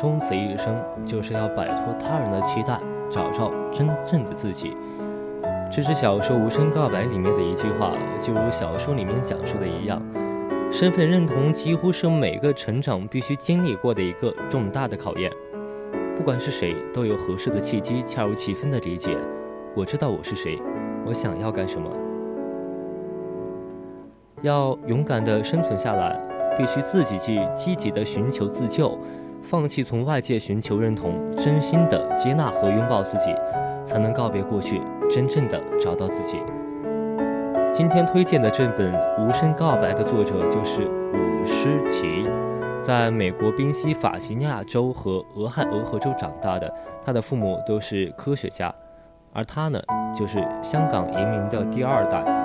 终此一生，就是要摆脱他人的期待，找到真正的自己。这是小说《无声告白》里面的一句话，就如小说里面讲述的一样，身份认同几乎是每个成长必须经历过的一个重大的考验。不管是谁，都有合适的契机恰如其分的理解。我知道我是谁，我想要干什么。要勇敢地生存下来，必须自己去积极地寻求自救。放弃从外界寻求认同，真心的接纳和拥抱自己，才能告别过去，真正的找到自己。今天推荐的这本《无声告白》的作者就是伍诗琪，在美国宾夕法尼亚州和俄亥俄河州长大的，他的父母都是科学家，而他呢，就是香港移民的第二代。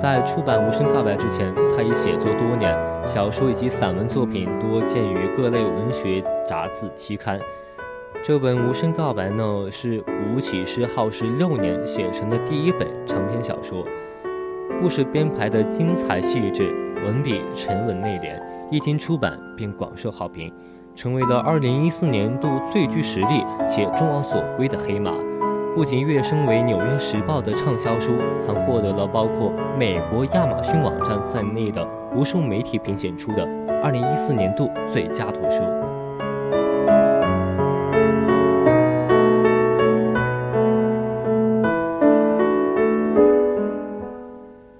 在出版《无声告白》之前，他已写作多年，小说以及散文作品多见于各类文学杂志期刊。这本《无声告白》呢，是吴启诗耗时六年写成的第一本长篇小说，故事编排的精彩细致，文笔沉稳内敛，一经出版便广受好评，成为了2014年度最具实力且众望所归的黑马。不仅跃升为《纽约时报》的畅销书，还获得了包括美国亚马逊网站在内的无数媒体评选出的2014年度最佳图书。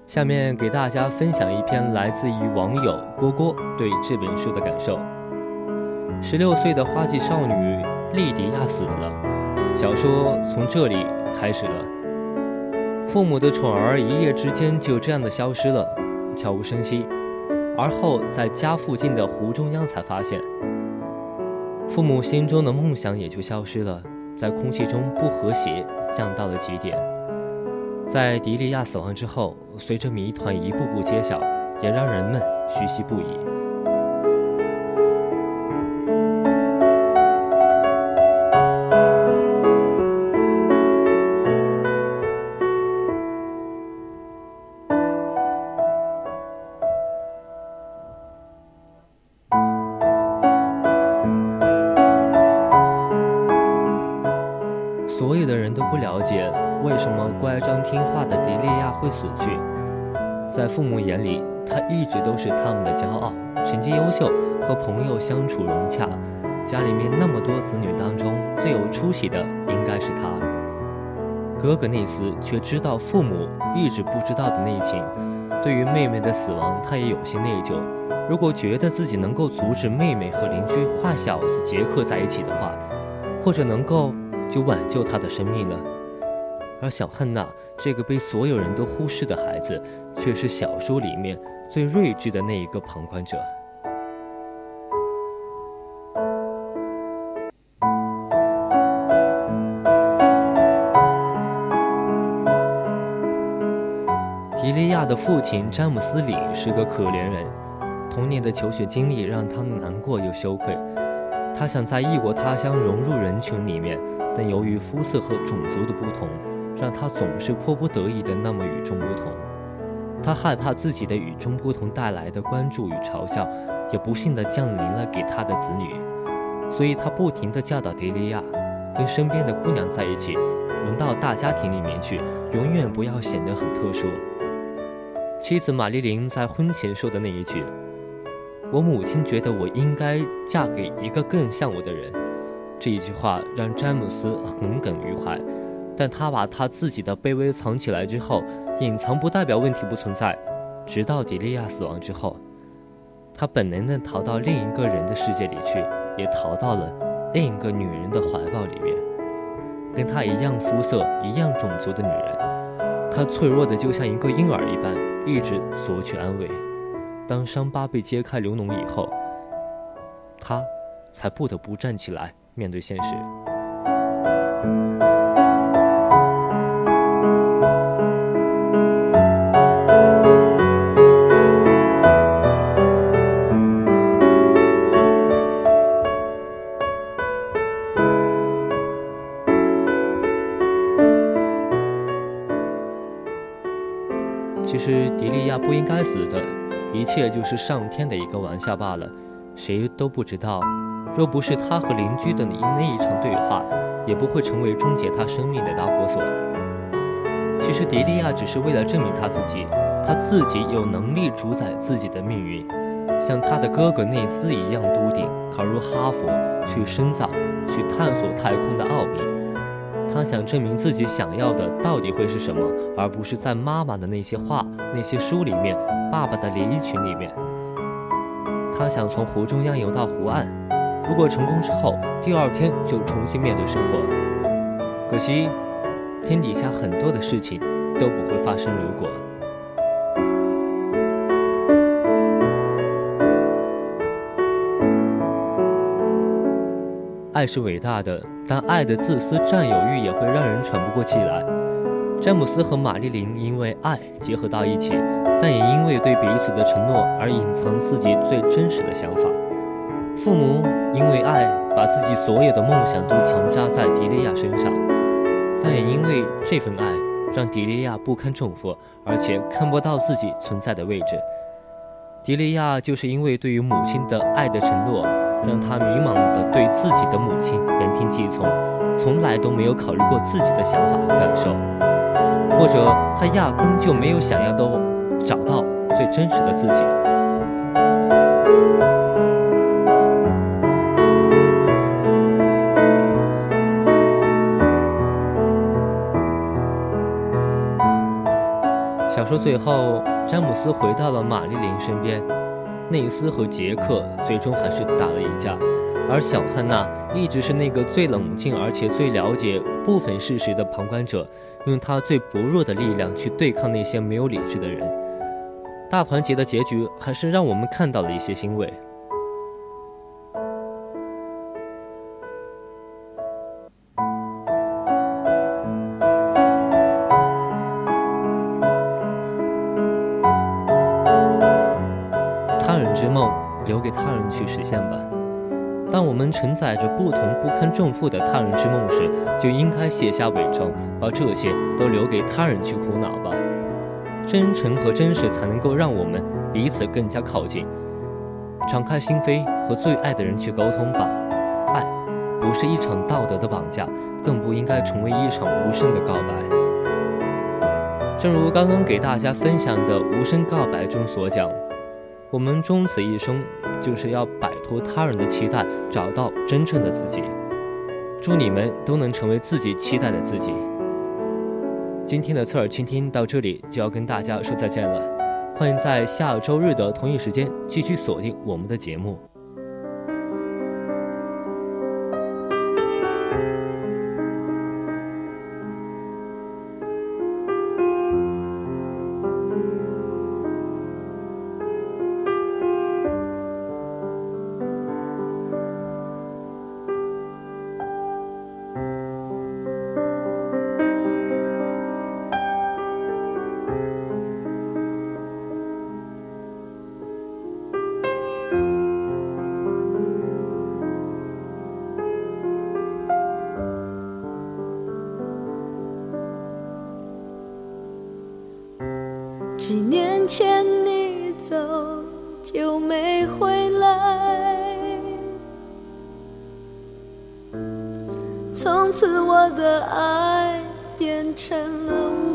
下面给大家分享一篇来自于网友郭郭对这本书的感受：十六岁的花季少女莉迪亚死了。小说从这里开始了。父母的宠儿一夜之间就这样的消失了，悄无声息。而后在家附近的湖中央才发现，父母心中的梦想也就消失了，在空气中不和谐降到了极点。在迪利亚死亡之后，随着谜团一步步揭晓，也让人们唏嘘不已。的人都不了解为什么乖张听话的迪利亚会死去，在父母眼里，她一直都是他们的骄傲，成绩优秀，和朋友相处融洽。家里面那么多子女当中，最有出息的应该是她。哥哥内斯却知道父母一直不知道的内情，对于妹妹的死亡，他也有些内疚。如果觉得自己能够阻止妹妹和邻居坏小子杰克在一起的话，或者能够就挽救他的生命了。而小汉娜这个被所有人都忽视的孩子，却是小说里面最睿智的那一个旁观者。迪利亚的父亲詹姆斯·里是个可怜人，童年的求学经历让他难过又羞愧。他想在异国他乡融入人群里面，但由于肤色和种族的不同。让他总是迫不得已的那么与众不同，他害怕自己的与众不同带来的关注与嘲笑，也不幸的降临了给他的子女，所以他不停的教导迪利亚，跟身边的姑娘在一起，轮到大家庭里面去，永远不要显得很特殊。妻子玛丽琳在婚前说的那一句：“我母亲觉得我应该嫁给一个更像我的人。”这一句话让詹姆斯耿耿于怀。但他把他自己的卑微藏起来之后，隐藏不代表问题不存在，直到迪利亚死亡之后，他本能地逃到另一个人的世界里去，也逃到了另一个女人的怀抱里面。跟他一样肤色、一样种族的女人，她脆弱的就像一个婴儿一般，一直索取安慰。当伤疤被揭开流脓以后，他才不得不站起来面对现实。其实迪利亚不应该死的，一切就是上天的一个玩笑罢了，谁都不知道。若不是他和邻居的那一场对话，也不会成为终结他生命的导火索。其实迪利亚只是为了证明他自己，他自己有能力主宰自己的命运，像他的哥哥内斯一样笃定，考入哈佛去深造，去探索太空的奥秘。他想证明自己想要的到底会是什么，而不是在妈妈的那些话、那些书里面、爸爸的连衣裙里面。他想从湖中央游到湖岸，如果成功之后，第二天就重新面对生活。可惜，天底下很多的事情都不会发生。如果。爱是伟大的，但爱的自私占有欲也会让人喘不过气来。詹姆斯和玛丽琳因为爱结合到一起，但也因为对彼此的承诺而隐藏自己最真实的想法。父母因为爱把自己所有的梦想都强加在迪利亚身上，但也因为这份爱让迪利亚不堪重负，而且看不到自己存在的位置。迪利亚就是因为对于母亲的爱的承诺。让他迷茫地对自己的母亲言听计从，从来都没有考虑过自己的想法和感受，或者他压根就没有想要的找到最真实的自己。说最后，詹姆斯回到了玛丽琳身边。内斯和杰克最终还是打了一架，而小汉娜一直是那个最冷静而且最了解部分事实的旁观者，用他最薄弱的力量去对抗那些没有理智的人。大团结的结局还是让我们看到了一些欣慰。之梦留给他人去实现吧。当我们承载着不同不堪重负的他人之梦时，就应该卸下伪装，把这些都留给他人去苦恼吧。真诚和真实才能够让我们彼此更加靠近。敞开心扉，和最爱的人去沟通吧。爱不是一场道德的绑架，更不应该成为一场无声的告白。正如刚刚给大家分享的无声告白中所讲。我们终此一生，就是要摆脱他人的期待，找到真正的自己。祝你们都能成为自己期待的自己。今天的侧耳倾听到这里就要跟大家说再见了，欢迎在下周日的同一时间继续锁定我们的节目。几年前你走就没回来，从此我的爱变成了。